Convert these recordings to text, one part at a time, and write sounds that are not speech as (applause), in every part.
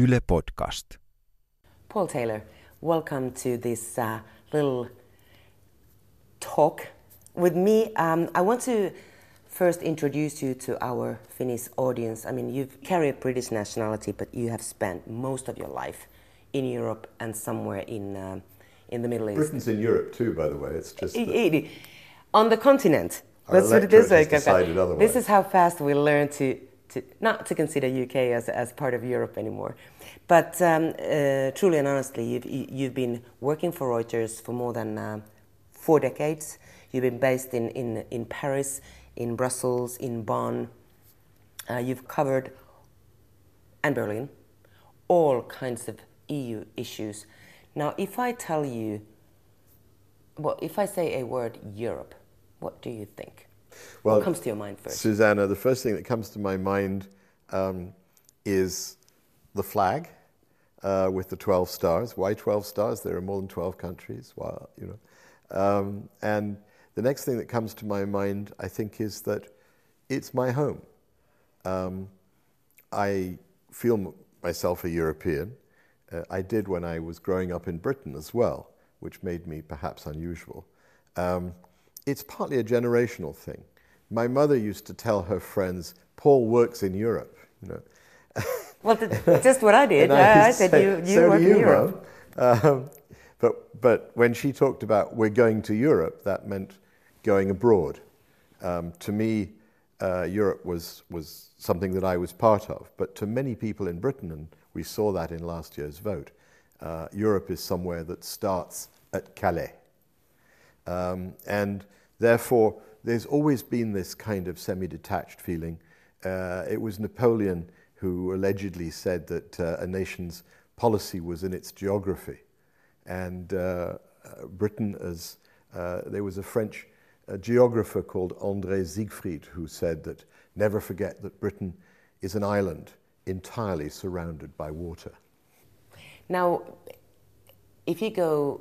Yle Podcast. Paul Taylor, welcome to this uh, little talk with me. Um, I want to first introduce you to our Finnish audience. I mean, you carry a British nationality, but you have spent most of your life in Europe and somewhere in uh, in the Middle East. Britain's in Europe too, by the way. It's just It- that it- on the continent. Our Let's put it this way. electorate has Kaka. decided otherwise. This is how fast we learn to, to not to consider UK as, as part of Europe anymore. But um, uh, truly and honestly, you've, you- you've been working for Reuters for more than uh, four decades. You've been based in, in, in Paris, in Brussels, in Bonn. Uh, you've covered, and Berlin, all kinds of EU issues. Now, if I tell you, well, if I say a word Europe, what do you think? Well, what comes to your mind first? Susanna, the first thing that comes to my mind um, is the flag uh, with the 12 stars. Why 12 stars? There are more than 12 countries. Well, you know. Um, and the next thing that comes to my mind, I think, is that it's my home. Um, I feel m- myself a European. Uh, I did when I was growing up in Britain as well, which made me perhaps unusual. Um, it's partly a generational thing. My mother used to tell her friends, Paul works in Europe. You know. (laughs) well, just what I did. I, I (laughs) said say, you, you so work do in you, Europe. Um, but, but when she talked about we're going to Europe, that meant going abroad. Um, to me, uh, Europe was, was something that I was part of. But to many people in Britain, and we saw that in last year's vote, uh, Europe is somewhere that starts at Calais. Um, and therefore, there's always been this kind of semi detached feeling. Uh, it was Napoleon who allegedly said that uh, a nation's policy was in its geography. And uh, uh, Britain, as uh, there was a French uh, geographer called André Siegfried who said that never forget that Britain is an island entirely surrounded by water. Now, if you go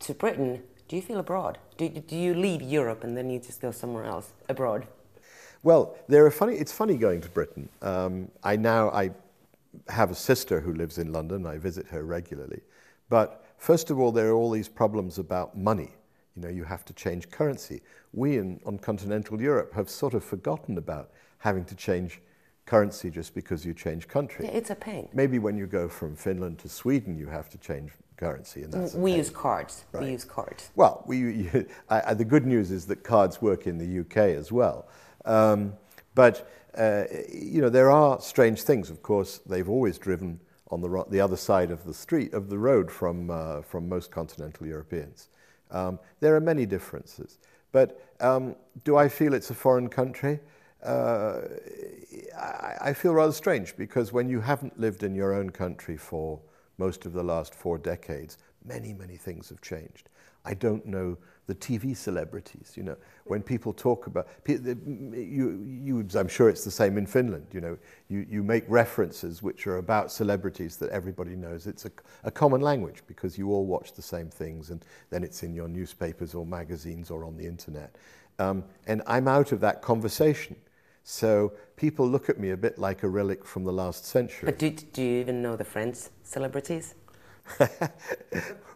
to Britain, do you feel abroad? Do, do you leave Europe and then you just go somewhere else abroad? Well, there are funny. It's funny going to Britain. Um, I now I have a sister who lives in London. I visit her regularly, but first of all, there are all these problems about money. You know, you have to change currency. We in on continental Europe have sort of forgotten about having to change currency just because you change country. Yeah, it's a pain. Maybe when you go from Finland to Sweden, you have to change currency, and that's a we use cards. We use cards. Well, we, (laughs) you, I, I, the good news is that cards work in the UK as well. Um, but, uh, you know, there are strange things. Of course, they've always driven on the, ro- the other side of the street, of the road from, uh, from most continental Europeans. Um, there are many differences. But um, do I feel it's a foreign country? Uh, I, I feel rather strange because when you haven't lived in your own country for most of the last four decades, many, many things have changed. I don't know the TV celebrities. You know, when people talk about you, you, I'm sure it's the same in Finland. You know, you, you make references which are about celebrities that everybody knows. It's a, a common language because you all watch the same things, and then it's in your newspapers or magazines or on the internet. Um, and I'm out of that conversation. So people look at me a bit like a relic from the last century. But do, do you even know the French celebrities? (laughs)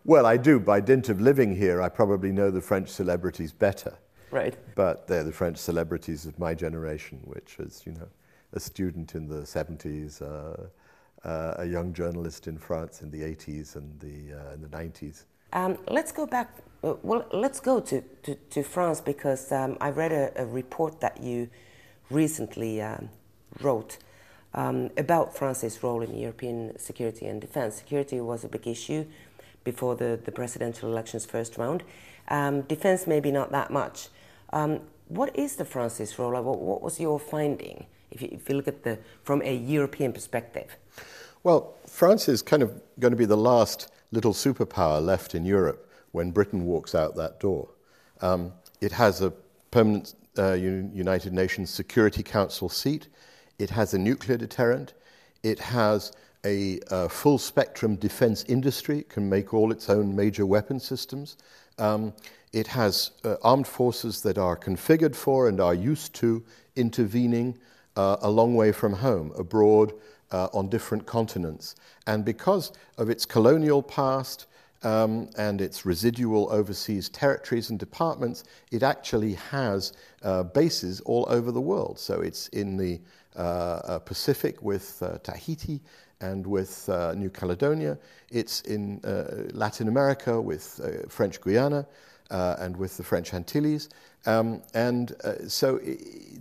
Well, I do. By dint of living here, I probably know the French celebrities better. Right. But they're the French celebrities of my generation, which is, you know, a student in the 70s, uh, uh, a young journalist in France in the 80s and the, uh, in the 90s. Um, let's go back. Uh, well, let's go to, to, to France because um, I read a, a, report that you recently um, wrote um, about France's role in European security and defense. Security was a big issue before the, the presidential elections first round. Um, defense, maybe not that much. Um, what is the France's role? What, what was your finding if you, if you look at the from a European perspective? Well, France is kind of going to be the last little superpower left in Europe when Britain walks out that door. Um, it has a permanent uh, United Nations Security Council seat. It has a nuclear deterrent. It has a, uh, full spectrum defense industry. It can make all its own major weapon systems. Um, it has uh, armed forces that are configured for and are used to intervening uh, a long way from home, abroad, uh, on different continents. And because of its colonial past um, and its residual overseas territories and departments, it actually has uh, bases all over the world. So it's in the uh, uh Pacific with uh, Tahiti and with uh, New Caledonia. It's in Latin America with French Guiana and with the French Antilles. Um, and uh, so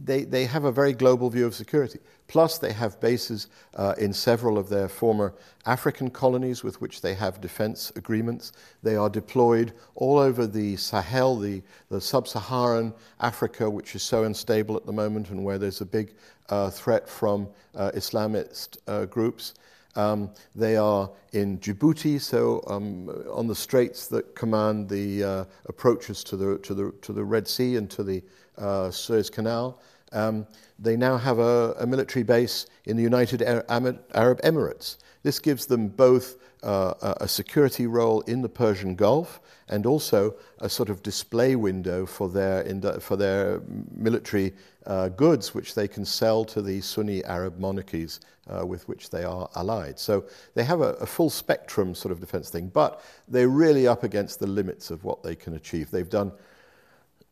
they, they have a very global view of security. Plus, they have bases uh, in several of their former African colonies with which they have defense agreements. They are deployed all over the Sahel, the, the sub Saharan Africa, which is so unstable at the moment and where there's a big uh, threat from uh, Islamist uh, groups. Um, they are in Djibouti, so um, on the straits that command the uh, approaches to the, to, the, to the Red Sea and to the uh, Suez Canal. Um, they now have a, a, military base in the United Arab Emirates. This gives them both uh, a security role in the Persian Gulf and also a sort of display window for their, for their military uh, goods, which they can sell to the Sunni Arab monarchies uh, with which they are allied. So they have a, a, full spectrum sort of defense thing, but they're really up against the limits of what they can achieve. They've done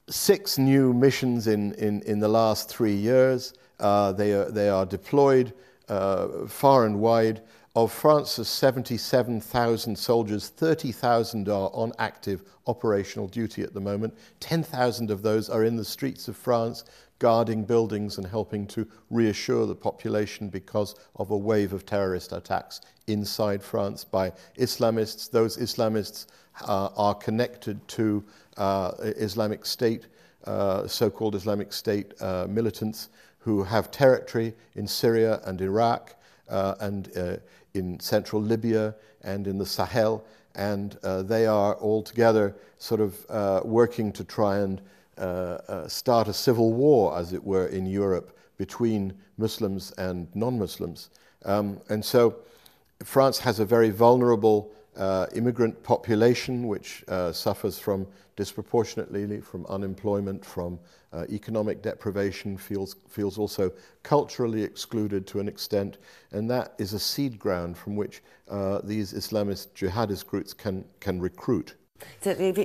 six new missions in, in, in the last three years. Uh, they, are, they are deployed uh, far and wide. Of France's 77,000 soldiers, 30,000 are on active operational duty at the moment. 10,000 of those are in the streets of France, guarding buildings and helping to reassure the population because of a wave of terrorist attacks inside France by Islamists. Those Islamists uh, are connected to uh, Islamic State, uh, so called Islamic State uh, militants who have territory in Syria and Iraq uh, and uh, in central Libya and in the Sahel, and uh, they are all together sort of uh, working to try and uh, uh, start a civil war, as it were, in Europe between Muslims and non Muslims. Um, and so France has a very vulnerable uh, immigrant population which uh, suffers from disproportionately from unemployment, from uh, economic deprivation, feels, feels also culturally excluded to an extent, and that is a seed ground from which uh, these Islamist jihadist groups can, can recruit. So if,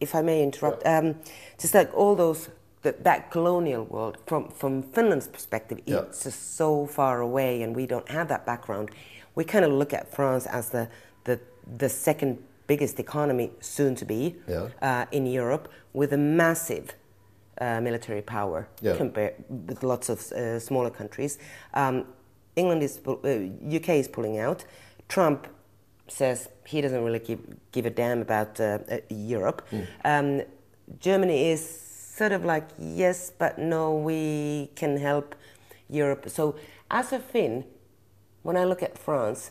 if, I may interrupt, um, just like all those that, that colonial world, from, from Finland's perspective, yeah. it's just so far away and we don't have that background. We kind of look at France as the, the, the second biggest economy soon to be yeah. uh, in Europe with a massive uh, military power yeah. compared with lots of uh, smaller countries. Um, England is, UK uh, is pulling out. Trump says he doesn't really give, give a damn about uh, uh, Europe. Mm. Um, Germany is sort of like, yes, but no, we can help Europe. So, as a Finn, when I look at France,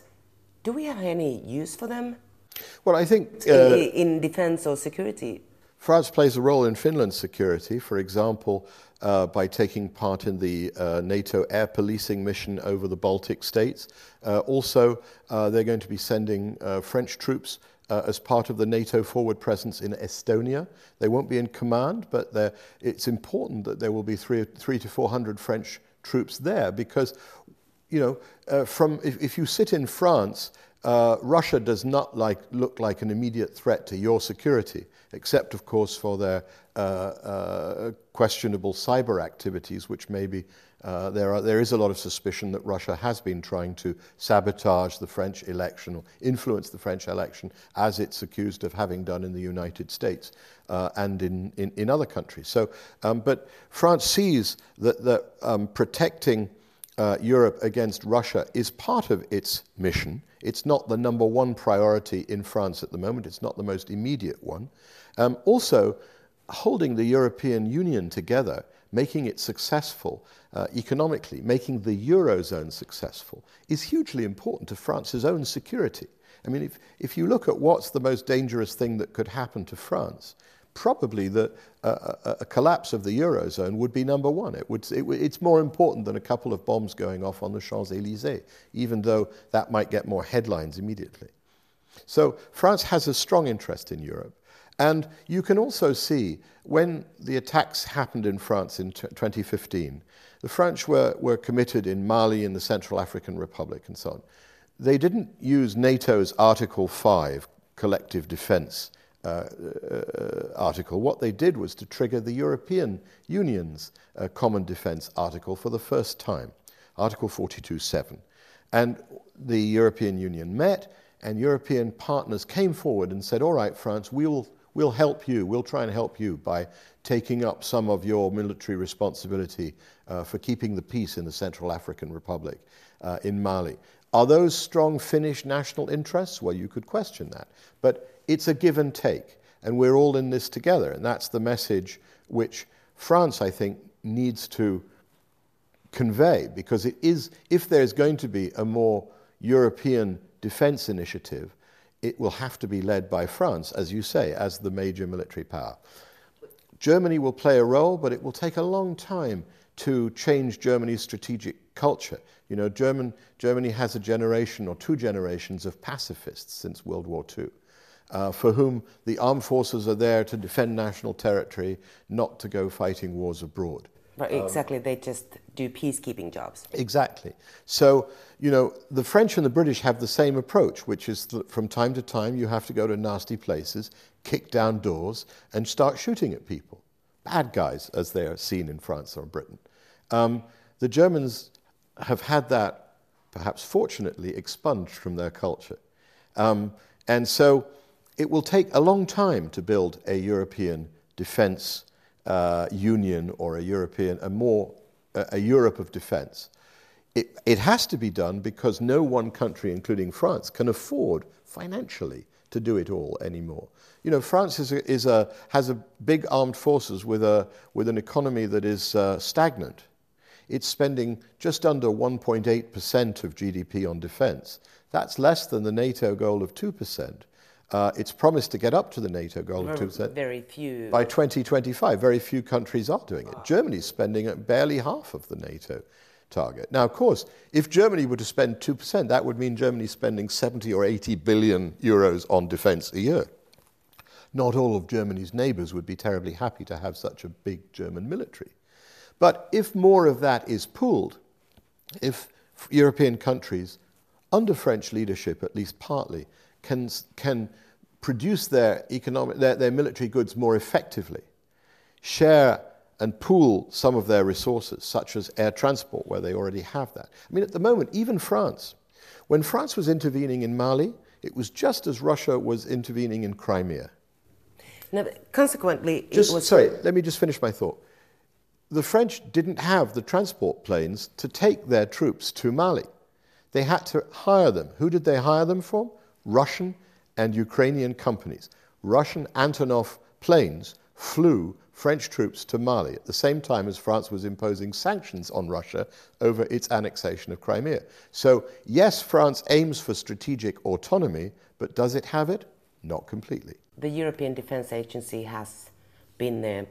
do we have any use for them? Well, I think. Uh, in defense or security? France plays a role in Finland's security, for example, uh, by taking part in the uh, NATO air policing mission over the Baltic states. Uh, also, uh, they're going to be sending uh, French troops uh, as part of the NATO forward presence in Estonia. They won't be in command, but it's important that there will be three, three to 400 French troops there because, you know, from, if, if you sit in France, uh, Russia does not like, look like an immediate threat to your security, except, of course, for their uh, uh, questionable cyber activities, which maybe uh, there, are, there is a lot of suspicion that Russia has been trying to sabotage the French election or influence the French election, as it's accused of having done in the United States uh, and in, in, in, other countries. So, um, but France sees that, that um, protecting uh, Europe against Russia is part of its mission. It's not the number one priority in France at the moment, it's not the most immediate one. Um, also, holding the European Union together, making it successful uh, economically, making the Eurozone successful, is hugely important to France's own security. I mean, if, if you look at what's the most dangerous thing that could happen to France, probably that a, a, collapse of the eurozone would be number one. It would, it, it's more important than a couple of bombs going off on the Champs Elysees, even though that might get more headlines immediately. So France has a strong interest in Europe. And you can also see when the attacks happened in France in t- 2015, The French were, were committed in Mali, in the Central African Republic, and so on. They didn't use NATO's Article 5 collective defense uh, uh, article. What they did was to trigger the European Union's uh, Common Defense Article for the first time, Article 42.7. And the European Union met, and European partners came forward and said, All right, France, we'll, we'll help you. We'll try and help you by taking up some of your military responsibility uh, for keeping the peace in the Central African Republic, uh, in Mali. Are those strong Finnish national interests? Well, you could question that. But it's a give and take, and we're all in this together. And that's the message which France, I think, needs to convey, because it is, if there's going to be a more European defense initiative, it will have to be led by France, as you say, as the major military power. Germany will play a role, but it will take a long time to change Germany's strategic culture. You know, German, Germany has a generation or two generations of pacifists since World War II, uh, for whom the armed forces are there to defend national territory, not to go fighting wars abroad. Right, exactly. Um, they just do peacekeeping jobs. Exactly. So, you know, the French and the British have the same approach, which is that from time to time you have to go to nasty places, kick down doors, and start shooting at people. Bad guys, as they are seen in France or Britain. Um, the Germans have had that, perhaps fortunately, expunged from their culture. Um, and so it will take a long time to build a European defense uh, union or a European, a more, a, a Europe of defense. It, it has to be done because no one country, including France, can afford financially to do it all anymore. You know, France is a, is a, has a big armed forces with, a, with an economy that is uh, stagnant. It's spending just under 1.8% of GDP on defense. That's less than the NATO goal of 2%. Uh, it's promised to get up to the NATO goal of 2%. Very few. By 2025, very few countries are doing it. Germany's spending barely half of the NATO target. Now, of course, if Germany were to spend 2%, that would mean Germany spending 70 or 80 billion euros on defense a year. Not all of Germany's neighbors would be terribly happy to have such a big German military. But if more of that is pooled, if European countries, under French leadership at least partly, can, can produce their, economic, their, their military goods more effectively, share and pool some of their resources, such as air transport, where they already have that. I mean, at the moment, even France, when France was intervening in Mali, it was just as Russia was intervening in Crimea. Now, consequently, just, was... sorry, let me just finish my thought. The French didn't have the transport planes to take their troops to Mali. They had to hire them. Who did they hire them from? Russian and Ukrainian companies. Russian Antonov planes flew French troops to Mali at the same time as France was imposing sanctions on Russia over its annexation of Crimea. So, yes, France aims for strategic autonomy, but does it have it? Not completely. The European Defence Agency has been there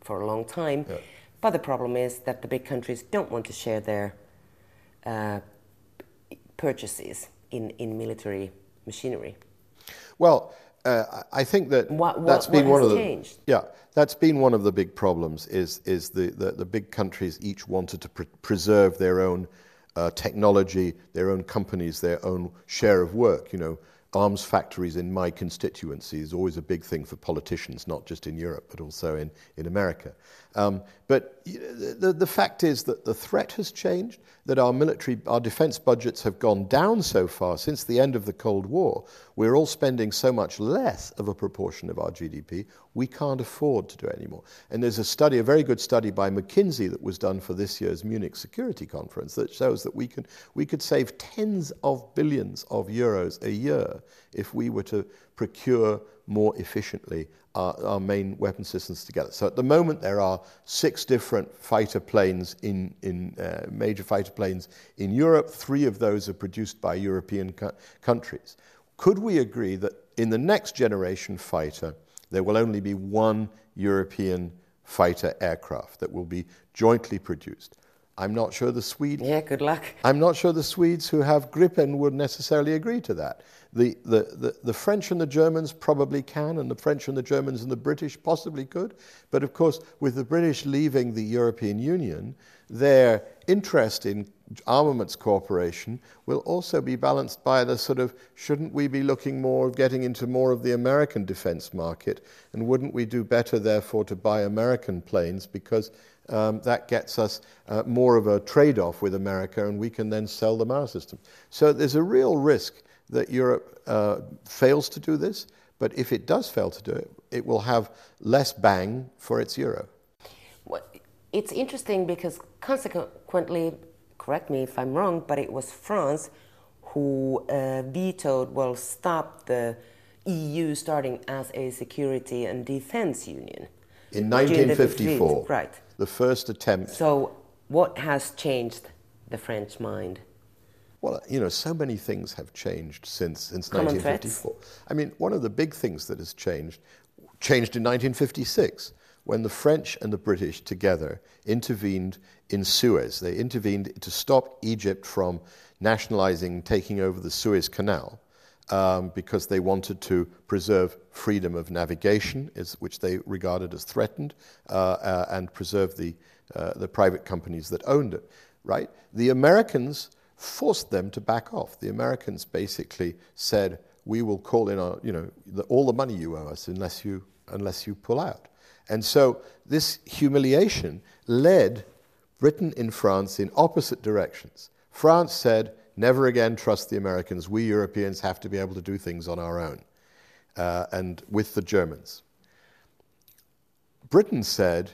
for a long time, yeah. but the problem is that the big countries don't want to share their uh, purchases in, in military machinery? Well, uh, I think that what, what, that's been one of the changed? yeah that's been one of the big problems is is the, the, the big countries each wanted to pre- preserve their own uh, technology, their own companies, their own share of work. You know, arms factories in my constituency is always a big thing for politicians, not just in Europe, but also in, in America. Um, but the, the fact is that the threat has changed, that our military, our defense budgets have gone down so far since the end of the Cold War. We're all spending so much less of a proportion of our GDP, we can't afford to do it anymore. And there's a study, a very good study by McKinsey that was done for this year's Munich Security Conference that shows that we, can, we could save tens of billions of euros a year if we were to procure more efficiently our, our, main weapon systems together. So at the moment, there are six different fighter planes in, in uh, major fighter planes in Europe. Three of those are produced by European co- countries. Could we agree that in the next generation fighter, there will only be one European fighter aircraft that will be jointly produced? I'm not sure the Swedes. Yeah, good luck. I'm not sure the Swedes who have Gripen would necessarily agree to that. The, the, the, the, French and the Germans probably can, and the French and the Germans and the British possibly could. But of course, with the British leaving the European Union, their interest in armaments cooperation will also be balanced by the sort of shouldn't we be looking more, getting into more of the American defense market, and wouldn't we do better, therefore, to buy American planes because um, that gets us uh, more of a trade off with America, and we can then sell them our system. So there's a real risk that Europe uh, fails to do this, but if it does fail to do it, it will have less bang for its euro. Well, it's interesting because, consequently, correct me if I'm wrong, but it was France who uh, vetoed, well, stopped the EU starting as a security and defense union. In 1954. The right. The first attempt. So, what has changed the French mind? Well, you know, so many things have changed since, since Common 1954. Threats. I mean, one of the big things that has changed, changed in 1956 when the French and the British together intervened in Suez. They intervened to stop Egypt from nationalizing, taking over the Suez Canal. Um, because they wanted to preserve freedom of navigation, which they regarded as threatened, uh, uh, and preserve the, uh, the private companies that owned it. Right? The Americans forced them to back off. The Americans basically said, "We will call in our, you know, the, all the money you owe us unless you unless you pull out." And so this humiliation led Britain and France in opposite directions. France said, "Never again trust the Americans. We Europeans have to be able to do things on our own," uh, and with the Germans. Britain said,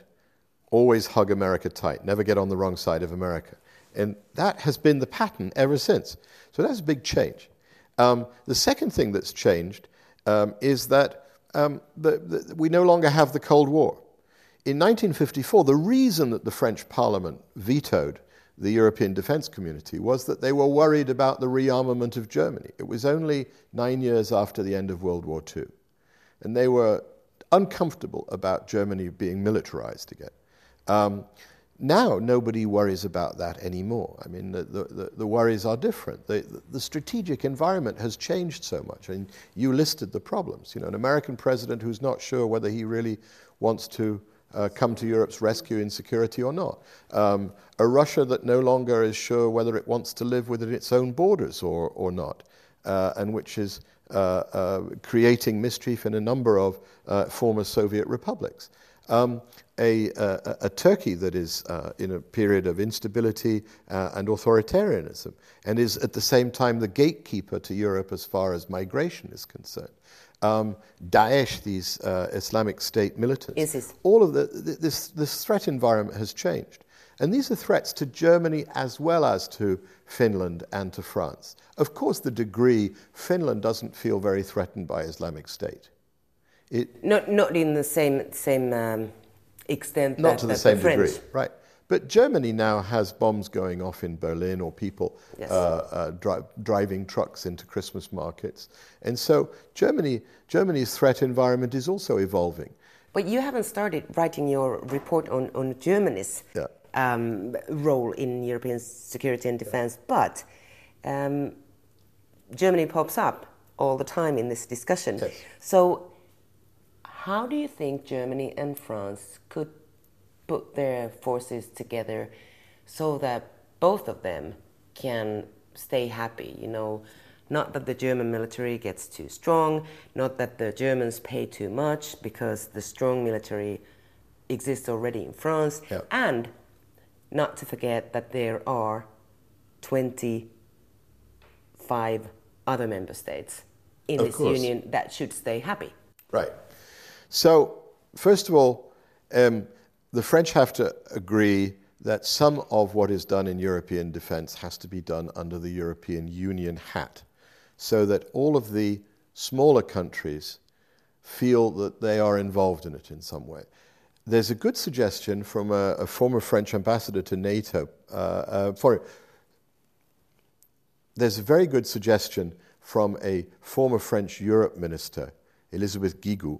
"Always hug America tight. Never get on the wrong side of America." And that has been the pattern ever since. So that's a big change. Um, the second thing that's changed um, is that um, the, the, we no longer have the Cold War. In 1954, the reason that the French Parliament vetoed the European defense community was that they were worried about the rearmament of Germany. It was only nine years after the end of World War II. And they were uncomfortable about Germany being militarized again. Um, now, nobody worries about that anymore. I mean, the, the, the worries are different. The, the, strategic environment has changed so much. I mean, you listed the problems. You know, an American president who's not sure whether he really wants to uh, come to Europe's rescue in security or not. Um, a Russia that no longer is sure whether it wants to live within its own borders or, or not, uh, and which is uh, uh creating mischief in a number of uh, former Soviet republics. Um, a, a, a, Turkey that is uh, in a period of instability uh, and authoritarianism, and is at the same time the gatekeeper to Europe as far as migration is concerned. Um, Daesh, these uh, Islamic State militants, ISIS. all of the, this, this threat environment has changed. And these are threats to Germany as well as to Finland and to France. Of course, the degree Finland doesn't feel very threatened by Islamic State. It, not, not in the same, same um, extent. Not that, to the that same the degree, right? But Germany now has bombs going off in Berlin or people yes. uh, uh, dri- driving trucks into Christmas markets. And so Germany, Germany's threat environment is also evolving. But you haven't started writing your report on, on Germany's yeah. um, role in European security and defense, but um, Germany pops up all the time in this discussion. Yes. So how do you think Germany and France could put their forces together so that both of them can stay happy? You know, not that the German military gets too strong, not that the Germans pay too much, because the strong military exists already in France, and not to forget that there are 25 other member states in of this course. union that should stay happy. Right. So, first of all, um, the French have to agree that some of what is done in European defense has to be done under the European Union hat, so that all of the smaller countries feel that they are involved in it in some way. There's a good suggestion from a, a former French ambassador to NATO. Uh, uh, for, there's a very good suggestion from a former French Europe minister, Elisabeth Guigou,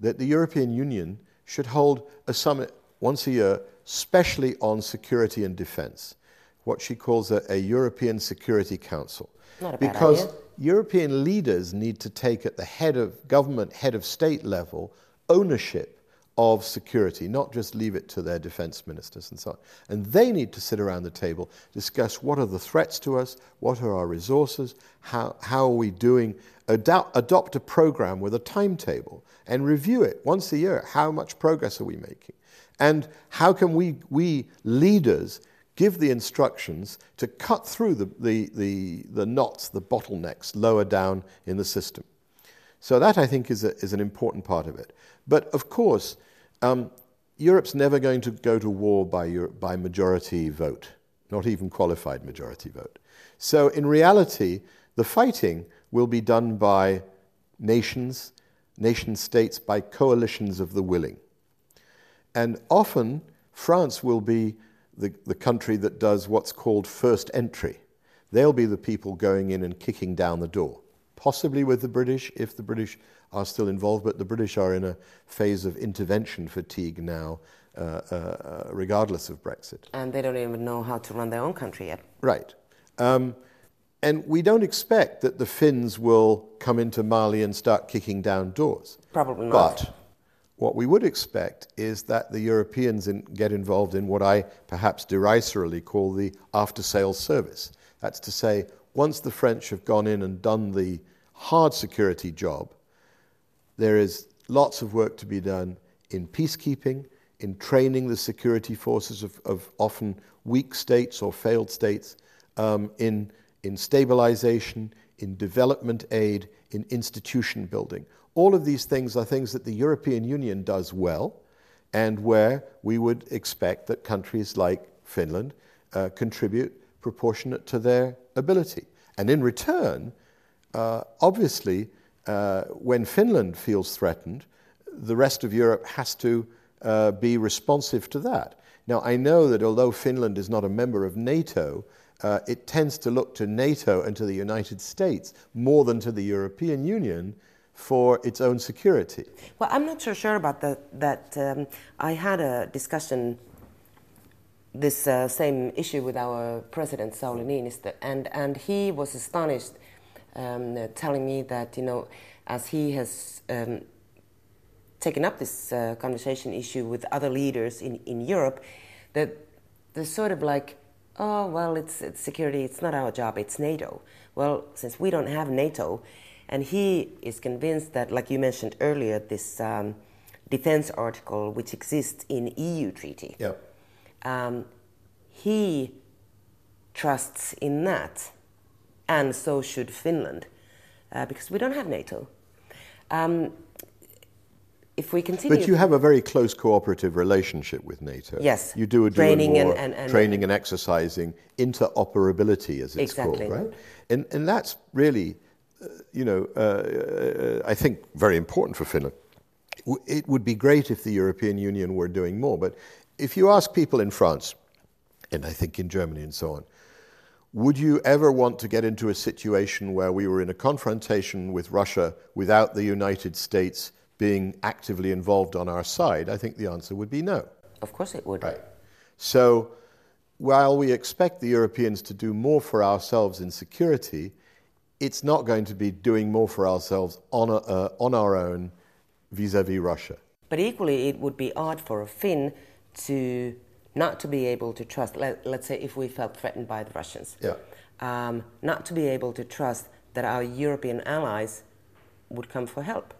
that the European Union should hold a summit once a year, specially on security and defense, what she calls a, a European Security Council. Not a bad because idea. European leaders need to take at the head of government, head of state level, ownership of security, not just leave it to their defense ministers and so on. And they need to sit around the table, discuss what are the threats to us, what are our resources, how, how are we doing, adopt, adopt a program with a timetable, and review it once a year. How much progress are we making? And how can we, we leaders give the instructions to cut through the, the, the, the knots, the bottlenecks lower down in the system? So that, I think, is, a, is an important part of it. But of course, um, Europe's never going to go to war by, Europe, by majority vote, not even qualified majority vote. So in reality, the fighting will be done by nations, nation states, by coalitions of the willing. And often, France will be the, the country that does what's called first entry. They'll be the people going in and kicking down the door possibly with the British if the British are still involved, but the British are in a phase of intervention fatigue now, uh, uh, uh, regardless of Brexit. And they don't even know how to run their own country yet. Right. Um, and we don't expect that the Finns will come into Mali and start kicking down doors. Probably not. But what we would expect is that the Europeans in, get involved in what I perhaps derisorily call the after sales service. That's to say, once the French have gone in and done the hard security job, there is lots of work to be done in peacekeeping, in training the security forces of, of often weak states or failed states, um, in, in stabilization, in development aid, in institution building. All of these things are things that the European Union does well, and where we would expect that countries like Finland uh, contribute proportionate to their ability. And in return, uh, obviously, uh, when Finland feels threatened, the rest of Europe has to uh, be responsive to that. Now, I know that although Finland is not a member of NATO, uh, it tends to look to NATO and to the United States more than to the European Union for its own security. Well, I'm not so sure about that. That um, I had a discussion this uh, same issue with our president Sauli Niinistö, and and he was astonished, um, telling me that you know, as he has um, taken up this uh, conversation issue with other leaders in in Europe, that they're sort of like, oh well, it's, it's security, it's not our job, it's NATO. Well, since we don't have NATO, and he is convinced that, like you mentioned earlier, this um, defense article which exists in EU treaty. Yeah um, he trusts in that, and so should Finland, uh, because we don't have NATO. Um, if we continue, but you have a very close cooperative relationship with NATO. Yes, you do a training and, and, and, training and exercising interoperability, as it's exactly. called, right? And and that's really, uh, you know, uh, uh, I think very important for Finland. It would be great if the European Union were doing more, but if you ask people in France, and I think in Germany and so on, would you ever want to get into a situation where we were in a confrontation with Russia without the United States being actively involved on our side? I think the answer would be no. Of course it would. Right. So while we expect the Europeans to do more for ourselves in security, it's not going to be doing more for ourselves on, a, uh, on our own vis a vis Russia. But equally, it would be odd for a Finn to not to be able to trust, let, us say if we felt threatened by the Russians, yeah. um, not to be able to trust that our European allies would come for help.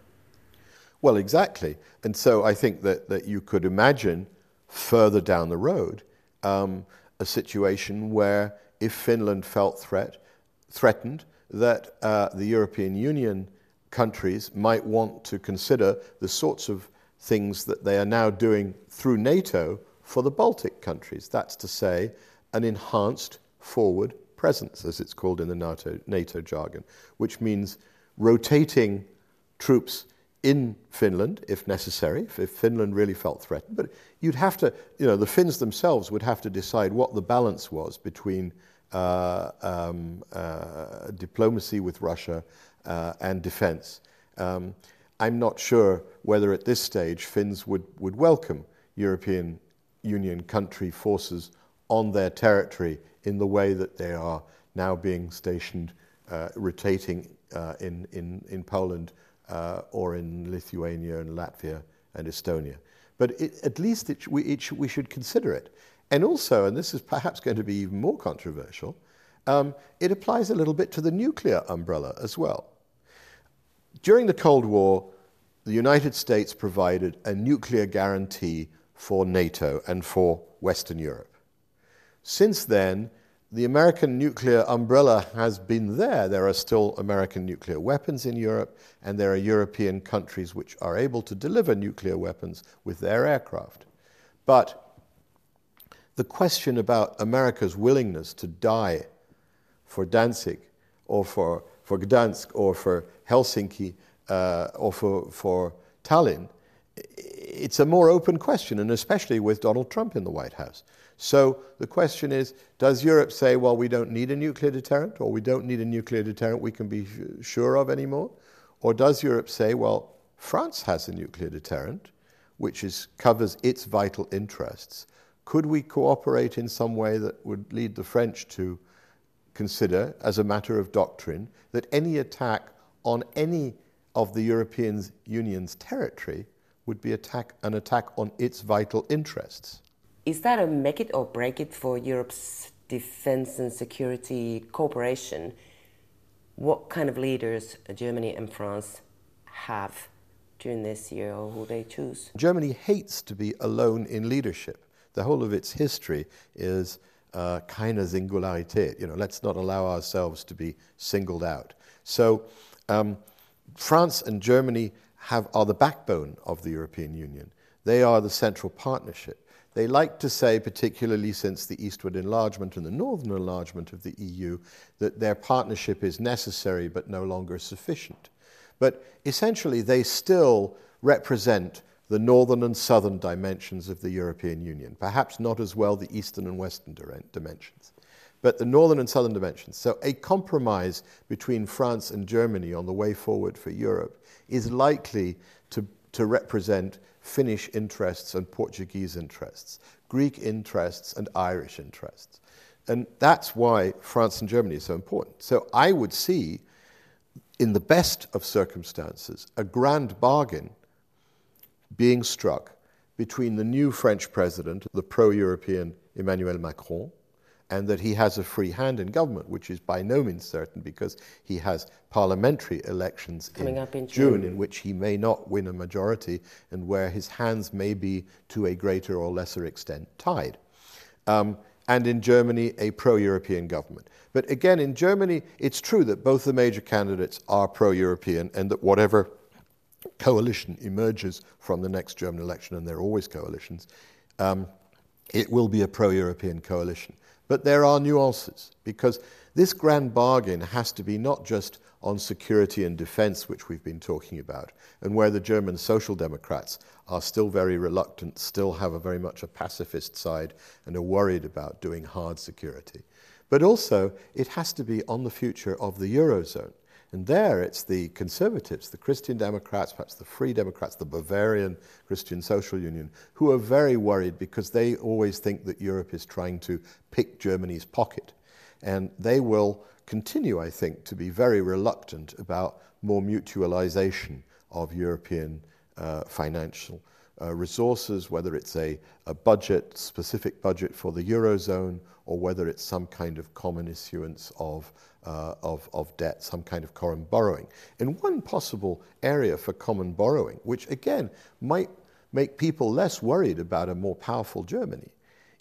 Well, exactly. And so I think that, that you could imagine further down the road um, a situation where if Finland felt threat, threatened, that uh, the European Union countries might want to consider the sorts of things that they are now doing through NATO for the Baltic countries. That's to say, an enhanced forward presence, as it's called in the NATO, NATO jargon, which means rotating troops in Finland if necessary, if Finland really felt threatened. But you'd have to, you know, the Finns themselves would have to decide what the balance was between uh, um, uh, diplomacy with Russia uh, and defense. Um, I'm not sure whether at this stage Finns would, would welcome European Union country forces on their territory in the way that they are now being stationed, uh, rotating uh, in, in, in Poland or in Lithuania and Latvia and Estonia. But it, at least it, we, it, we should consider it. And also, and this is perhaps going to be even more controversial, um, it applies a little bit to the nuclear umbrella as well. During the Cold War, the United States provided a nuclear guarantee for NATO and for Western Europe. Since then, the American nuclear umbrella has been there. There are still American nuclear weapons in Europe, and there are European countries which are able to deliver nuclear weapons with their aircraft. But the question about America's willingness to die for Danzig or for, for Gdansk or for Helsinki uh, or for, for Tallinn, it's a more open question, and especially with Donald Trump in the White House. So the question is Does Europe say, well, we don't need a nuclear deterrent, or we don't need a nuclear deterrent we can be sure of anymore? Or does Europe say, well, France has a nuclear deterrent, which is, covers its vital interests? Could we cooperate in some way that would lead the French to consider, as a matter of doctrine, that any attack on any of the European Union's territory would be attack, an attack on its vital interests. Is that a make it or break it for Europe's defense and security cooperation? What kind of leaders Germany and France have during this year, or who they choose? Germany hates to be alone in leadership. The whole of its history is uh, keine Singularität. You know, let's not allow ourselves to be singled out. So, um, France and Germany have, are the backbone of the European Union. They are the central partnership. They like to say, particularly since the eastward enlargement and the northern enlargement of the EU, that their partnership is necessary but no longer sufficient. But essentially, they still represent the northern and southern dimensions of the European Union, perhaps not as well the eastern and western dimensions but the northern and southern dimensions. So, a compromise between France and Germany on the way forward for Europe is likely to, to represent Finnish interests and Portuguese interests, Greek interests and Irish interests. And that's why France and Germany are so important. So, I would see, in the best of circumstances, a grand bargain being struck between the new French president, the pro European Emmanuel Macron, and that he has a free hand in government, which is by no means certain because he has parliamentary elections Coming in, up in June, June, in which he may not win a majority and where his hands may be to a greater or lesser extent tied. Um, and in Germany, a pro European government. But again, in Germany, it's true that both the major candidates are pro European and that whatever coalition emerges from the next German election, and there are always coalitions, um, it will be a pro European coalition. But there are nuances because this grand bargain has to be not just on security and defense, which we've been talking about, and where the German Social Democrats are still very reluctant, still have a very much a pacifist side, and are worried about doing hard security. But also, it has to be on the future of the Eurozone. And there it's the conservatives, the Christian Democrats, perhaps the Free Democrats, the Bavarian Christian Social Union, who are very worried because they always think that Europe is trying to pick Germany's pocket. And they will continue, I think, to be very reluctant about more mutualization of European uh, financial uh, resources, whether it's a, a budget, specific budget for the Eurozone, or whether it's some kind of common issuance of uh, of, of debt, some kind of common borrowing. And one possible area for common borrowing, which again might make people less worried about a more powerful Germany,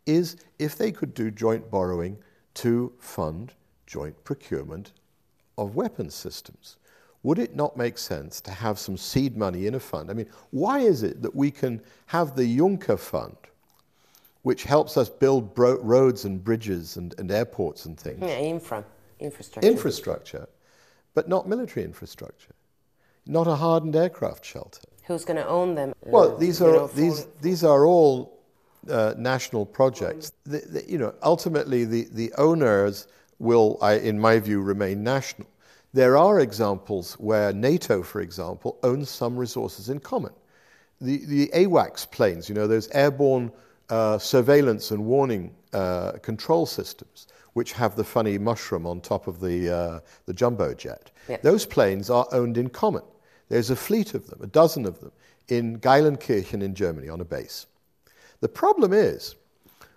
is if they could do joint borrowing to fund joint procurement of weapons systems. Would it not make sense to have some seed money in a fund? I mean, why is it that we can have the Juncker Fund, which helps us build bro- roads and bridges and, and airports and things? Yeah, infra infrastructure. Infrastructure, but not military infrastructure, not a hardened aircraft shelter. Who's going to own them? Well, these are know, these these are all uh, national projects. The, the, you know, ultimately, the, the owners will, I, in my view, remain national. There are examples where NATO, for example, owns some resources in common. The, the AWACS planes, you know, those airborne uh, surveillance and warning uh, control systems, which have the funny mushroom on top of the, uh, the jumbo jet. Those planes are owned in common. There's a fleet of them, a dozen of them, in Geilenkirchen in Germany on a base. The problem is,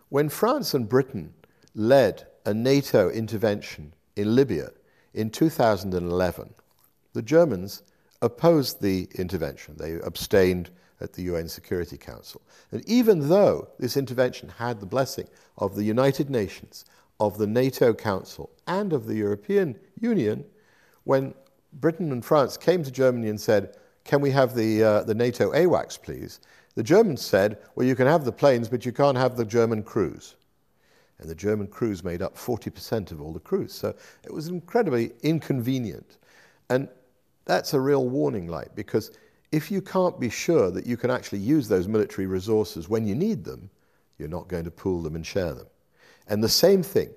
when France and Britain led a NATO intervention in Libya in 2011, the Germans opposed the intervention. They abstained at the UN Security Council. And even though this intervention had the blessing of the United Nations, of the NATO Council, and of the European Union, when Britain and France came to Germany and said, Can we have the, uh, the NATO AWACS, please? The Germans said, Well, you can have the planes, but you can't have the German crews. And the German crews made up 40% of all the crews. So it was incredibly inconvenient. And that's a real warning light because if you can't be sure that you can actually use those military resources when you need them, you're not going to pool them and share them. And the same thing,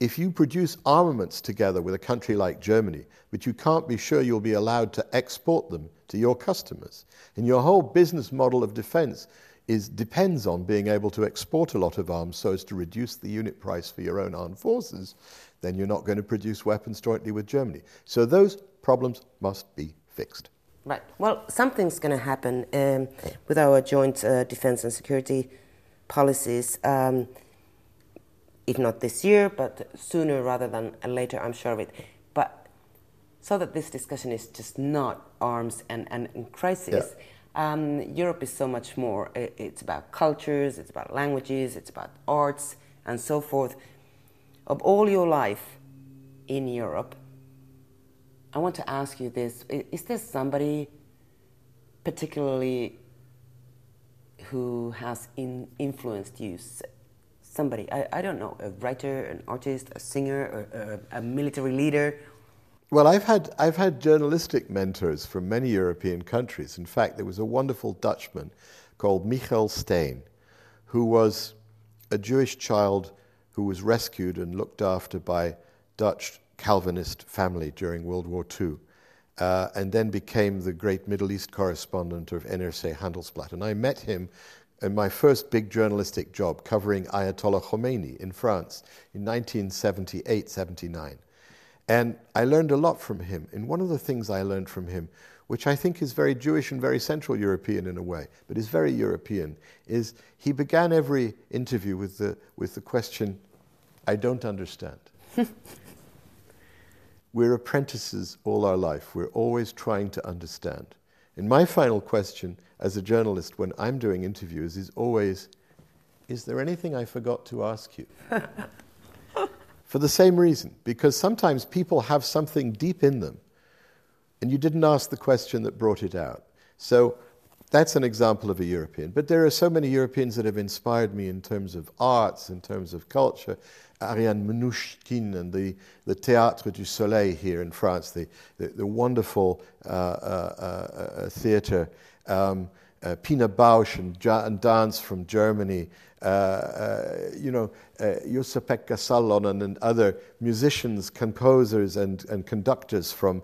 if you produce armaments together with a country like Germany, but you can't be sure you'll be allowed to export them to your customers, and your whole business model of defense is, depends on being able to export a lot of arms so as to reduce the unit price for your own armed forces, then you're not going to produce weapons jointly with Germany. So those problems must be fixed. Right. Well, something's going to happen um, with our joint uh, defense and security policies, um, if not this year, but sooner rather than later, I'm sure of it. But so that this discussion is just not arms and, and, and crisis, yeah. um, Europe is so much more. It's about cultures, it's about languages, it's about arts, and so forth. Of all your life in Europe, I want to ask you this Is there somebody particularly who has in, influenced you? Somebody, I, I don't know, a writer, an artist, a singer, or, a military leader? Well, I've had, I've had journalistic mentors from many European countries. In fact, there was a wonderful Dutchman called Michiel Steen, who was a Jewish child who was rescued and looked after by Dutch Calvinist family during World War II, uh, and then became the great Middle East correspondent of NRC Handelsblad. And I met him in my first big journalistic job covering Ayatollah Khomeini in France in 1978 79. And I learned a lot from him. And one of the things I learned from him, which I think is very Jewish and very Central European in a way, but is very European, is he began every interview with the, with the question, I don't understand. (laughs) We're apprentices all our life. We're always trying to understand. And my final question as a journalist when I'm doing interviews is always Is there anything I forgot to ask you? (laughs) For the same reason, because sometimes people have something deep in them and you didn't ask the question that brought it out. So that's an example of a European. But there are so many Europeans that have inspired me in terms of arts, in terms of culture. Ariane Mnouchkine and the, the Théâtre du Soleil here in France, the, the, the wonderful uh, uh, uh, uh theatre. Um, uh, Pina Bausch and, ja- and, dance from Germany, uh, you know, uh, Juha-Pekka Salonen and other musicians, composers, and, and conductors from,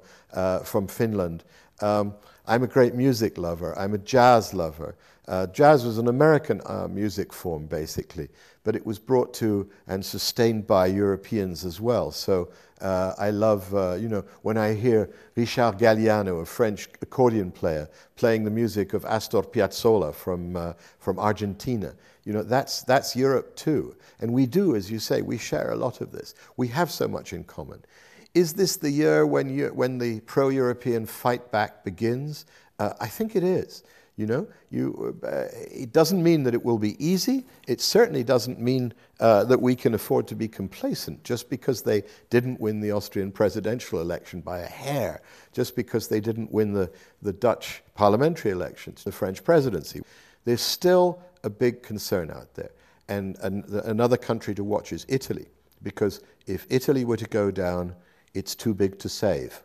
from Finland. Um, I'm a great music lover. I'm a jazz lover. Uh, jazz was an American uh, music form, basically, but it was brought to and sustained by Europeans as well. So uh, I love, uh, you know, when I hear Richard Galliano, a French accordion player, playing the music of Astor Piazzolla from, uh, from Argentina. You know, that's, that's Europe too. And we do, as you say, we share a lot of this. We have so much in common. Is this the year when, you, when the pro European fight back begins? Uh, I think it is. You know, you, uh, it doesn't mean that it will be easy. It certainly doesn't mean uh, that we can afford to be complacent just because they didn't win the Austrian presidential election by a hair, just because they didn't win the, the Dutch parliamentary elections, the French presidency. There's still a big concern out there. And, and the, another country to watch is Italy, because if Italy were to go down, it's too big to save.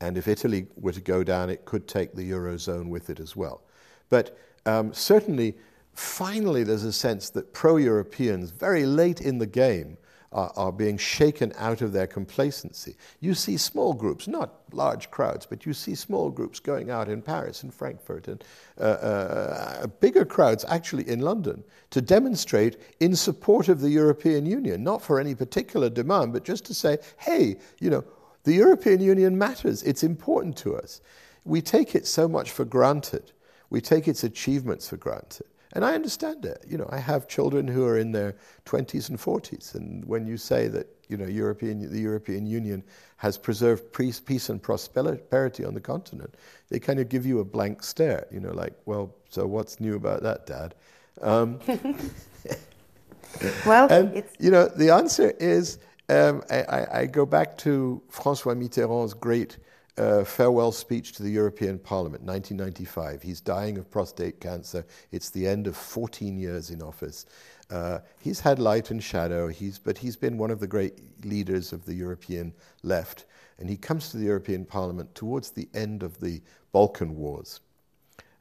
And if Italy were to go down, it could take the Eurozone with it as well. But um, certainly, finally, there's a sense that pro Europeans, very late in the game, are, are, being shaken out of their complacency. You see small groups, not large crowds, but you see small groups going out in Paris and Frankfurt and uh, uh, bigger crowds actually in London to demonstrate in support of the European Union, not for any particular demand, but just to say, hey, you know, the European Union matters, it's important to us. We take it so much for granted, we take its achievements for granted. And I understand it. You know, I have children who are in their 20s and 40s, and when you say that you know European, the European Union has preserved peace, and prosperity on the continent, they kind of give you a blank stare. You know, like, well, so what's new about that, Dad? Um, (laughs) well, and, you know, the answer is um, I, I, go back to Francois Mitterrand's great uh, farewell speech to the European Parliament, 1995. He's dying of prostate cancer. It's the end of 14 years in office. Uh, he's had light and shadow, he's, but he's been one of the great leaders of the European left. And he comes to the European Parliament towards the end of the Balkan Wars.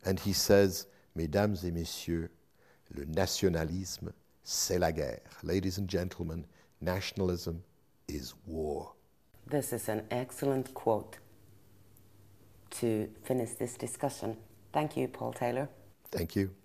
And he says, Mesdames et Messieurs, le nationalisme, c'est la guerre. Ladies and gentlemen, nationalism is war. This is an excellent quote to finish this discussion. Thank you, Paul Taylor. Thank you.